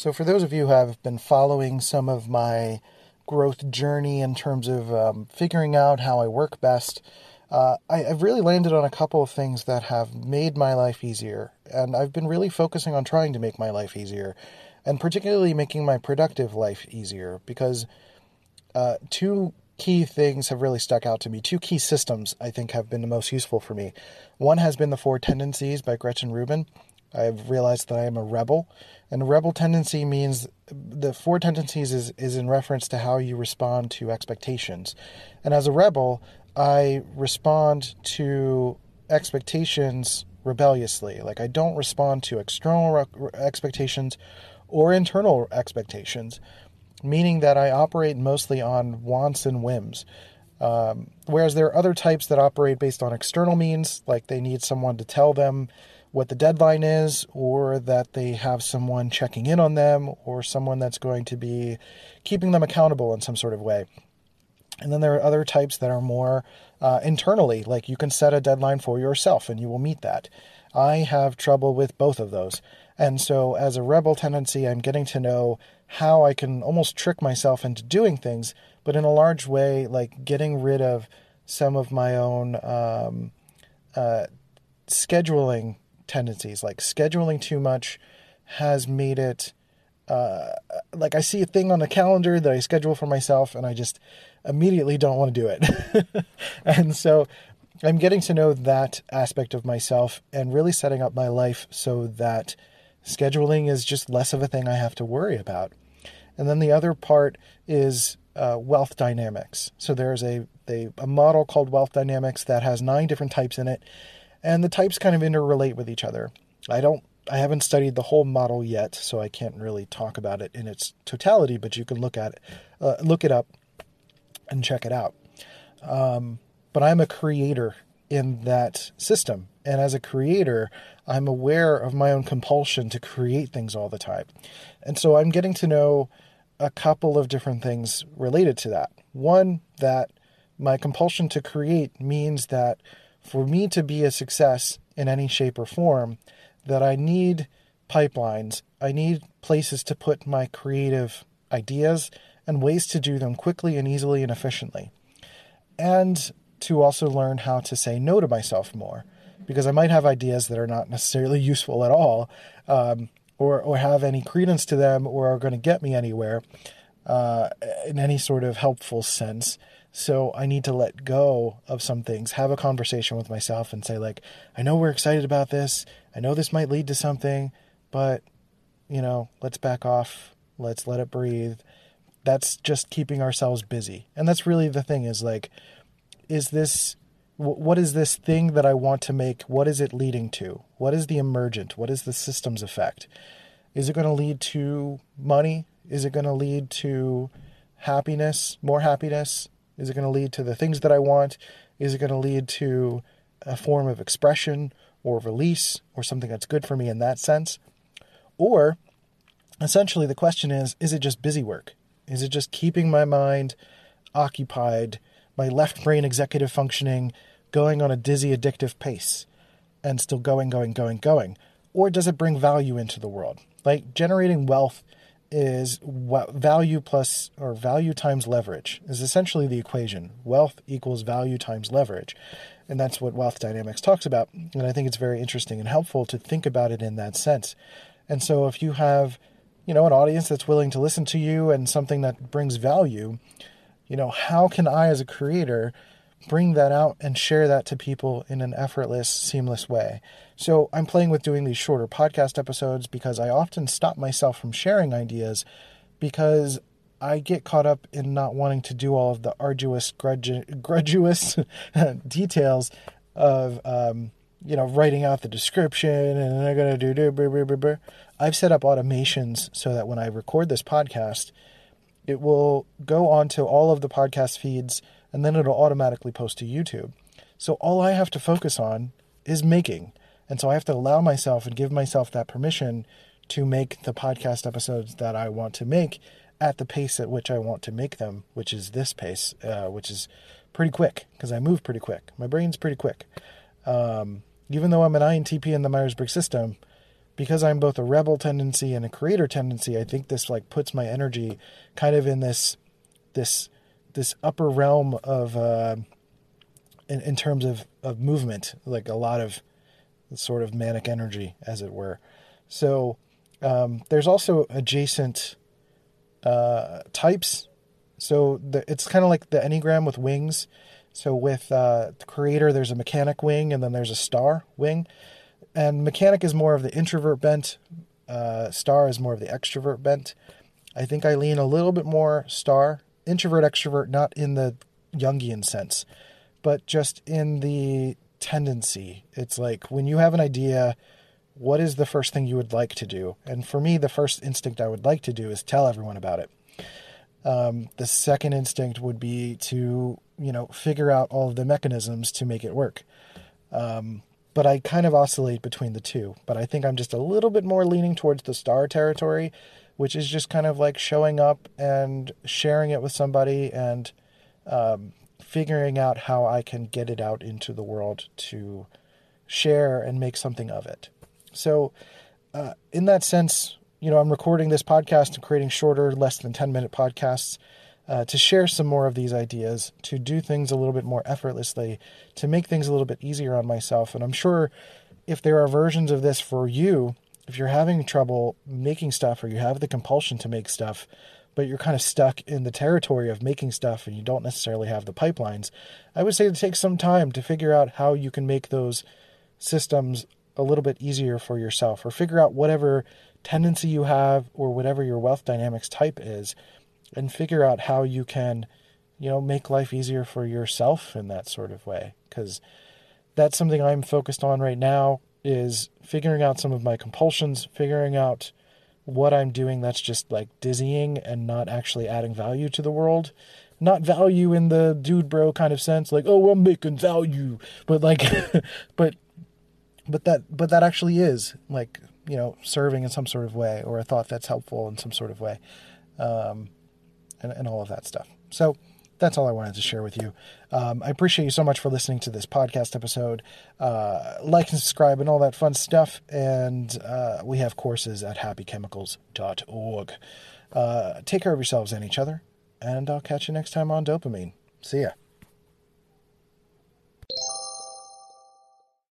So, for those of you who have been following some of my growth journey in terms of um, figuring out how I work best, uh, I, have really landed on a couple of things that have made my life easier. And I've been really focusing on trying to make my life easier, and particularly making my productive life easier, because uh, two key things have really stuck out to me. Two key systems I think have been the most useful for me. One has been the Four Tendencies by Gretchen Rubin. I've realized that I am a rebel. And a rebel tendency means the four tendencies is, is in reference to how you respond to expectations. And as a rebel, I respond to expectations rebelliously. Like I don't respond to external re- expectations or internal expectations, meaning that I operate mostly on wants and whims. Um, whereas there are other types that operate based on external means, like they need someone to tell them what the deadline is, or that they have someone checking in on them, or someone that's going to be keeping them accountable in some sort of way. And then there are other types that are more uh, internally, like you can set a deadline for yourself and you will meet that. I have trouble with both of those. And so, as a rebel tendency, I'm getting to know how I can almost trick myself into doing things, but in a large way, like getting rid of some of my own um, uh, scheduling tendencies. Like scheduling too much has made it uh, like I see a thing on the calendar that I schedule for myself, and I just immediately don't want to do it. and so I'm getting to know that aspect of myself and really setting up my life so that scheduling is just less of a thing I have to worry about. And then the other part is uh, wealth dynamics. So there's a, a, a model called wealth dynamics that has nine different types in it and the types kind of interrelate with each other. I don't I haven't studied the whole model yet, so I can't really talk about it in its totality. But you can look at it, uh, look it up, and check it out. Um, but I'm a creator in that system, and as a creator, I'm aware of my own compulsion to create things all the time, and so I'm getting to know a couple of different things related to that. One that my compulsion to create means that for me to be a success in any shape or form, that I need pipelines. I need places to put my creative ideas and ways to do them quickly and easily and efficiently. And to also learn how to say no to myself more, because I might have ideas that are not necessarily useful at all, um, or, or have any credence to them, or are going to get me anywhere uh, in any sort of helpful sense. So I need to let go of some things, have a conversation with myself and say, like, I know we're excited about this. I know this might lead to something, but, you know, let's back off. Let's let it breathe. That's just keeping ourselves busy. And that's really the thing is like, is this, what is this thing that I want to make? What is it leading to? What is the emergent? What is the systems effect? Is it going to lead to money? Is it going to lead to happiness, more happiness? Is it going to lead to the things that I want? Is it going to lead to a form of expression or release or something that's good for me in that sense? Or essentially the question is is it just busy work? Is it just keeping my mind occupied, my left brain executive functioning, going on a dizzy, addictive pace, and still going, going, going, going? Or does it bring value into the world? Like generating wealth is value plus or value times leverage is essentially the equation. Wealth equals value times leverage. And that's what wealth dynamics talks about. And I think it's very interesting and helpful to think about it in that sense. And so if you have, you know, an audience that's willing to listen to you and something that brings value, you know, how can I as a creator bring that out and share that to people in an effortless, seamless way. So I'm playing with doing these shorter podcast episodes because I often stop myself from sharing ideas because I get caught up in not wanting to do all of the arduous, grudge, grudgeous details of, um, you know, writing out the description and I'm going to do, do, blah, blah, blah, blah. I've set up automations so that when I record this podcast, it will go onto all of the podcast feeds and then it'll automatically post to YouTube. So all I have to focus on is making. And so I have to allow myself and give myself that permission to make the podcast episodes that I want to make at the pace at which I want to make them, which is this pace, uh, which is pretty quick because I move pretty quick. My brain's pretty quick. Um, even though I'm an INTP in the Myers Briggs system, because I'm both a rebel tendency and a creator tendency, I think this like puts my energy kind of in this this this upper realm of uh, in, in terms of, of movement, like a lot of sort of manic energy, as it were. So um, there's also adjacent uh, types. So the, it's kind of like the Enneagram with wings. So with uh, the creator, there's a mechanic wing, and then there's a star wing. And mechanic is more of the introvert bent. Uh, star is more of the extrovert bent. I think I lean a little bit more star introvert extrovert not in the Jungian sense, but just in the tendency. It's like when you have an idea, what is the first thing you would like to do? And for me, the first instinct I would like to do is tell everyone about it. Um, the second instinct would be to, you know, figure out all of the mechanisms to make it work. Um, but I kind of oscillate between the two. But I think I'm just a little bit more leaning towards the star territory which is just kind of like showing up and sharing it with somebody and um, figuring out how I can get it out into the world to share and make something of it. So, uh, in that sense, you know, I'm recording this podcast and creating shorter, less than 10 minute podcasts uh, to share some more of these ideas, to do things a little bit more effortlessly, to make things a little bit easier on myself. And I'm sure if there are versions of this for you, if you're having trouble making stuff or you have the compulsion to make stuff, but you're kind of stuck in the territory of making stuff and you don't necessarily have the pipelines, I would say to take some time to figure out how you can make those systems a little bit easier for yourself or figure out whatever tendency you have or whatever your wealth dynamics type is and figure out how you can you know make life easier for yourself in that sort of way. Because that's something I'm focused on right now is figuring out some of my compulsions, figuring out what I'm doing that's just like dizzying and not actually adding value to the world. Not value in the dude bro kind of sense, like, oh, I'm making value. But like but but that but that actually is like, you know, serving in some sort of way or a thought that's helpful in some sort of way. Um and, and all of that stuff. So that's all I wanted to share with you. Um, I appreciate you so much for listening to this podcast episode. Uh, like and subscribe and all that fun stuff. And uh, we have courses at happychemicals.org. Uh, take care of yourselves and each other. And I'll catch you next time on Dopamine. See ya.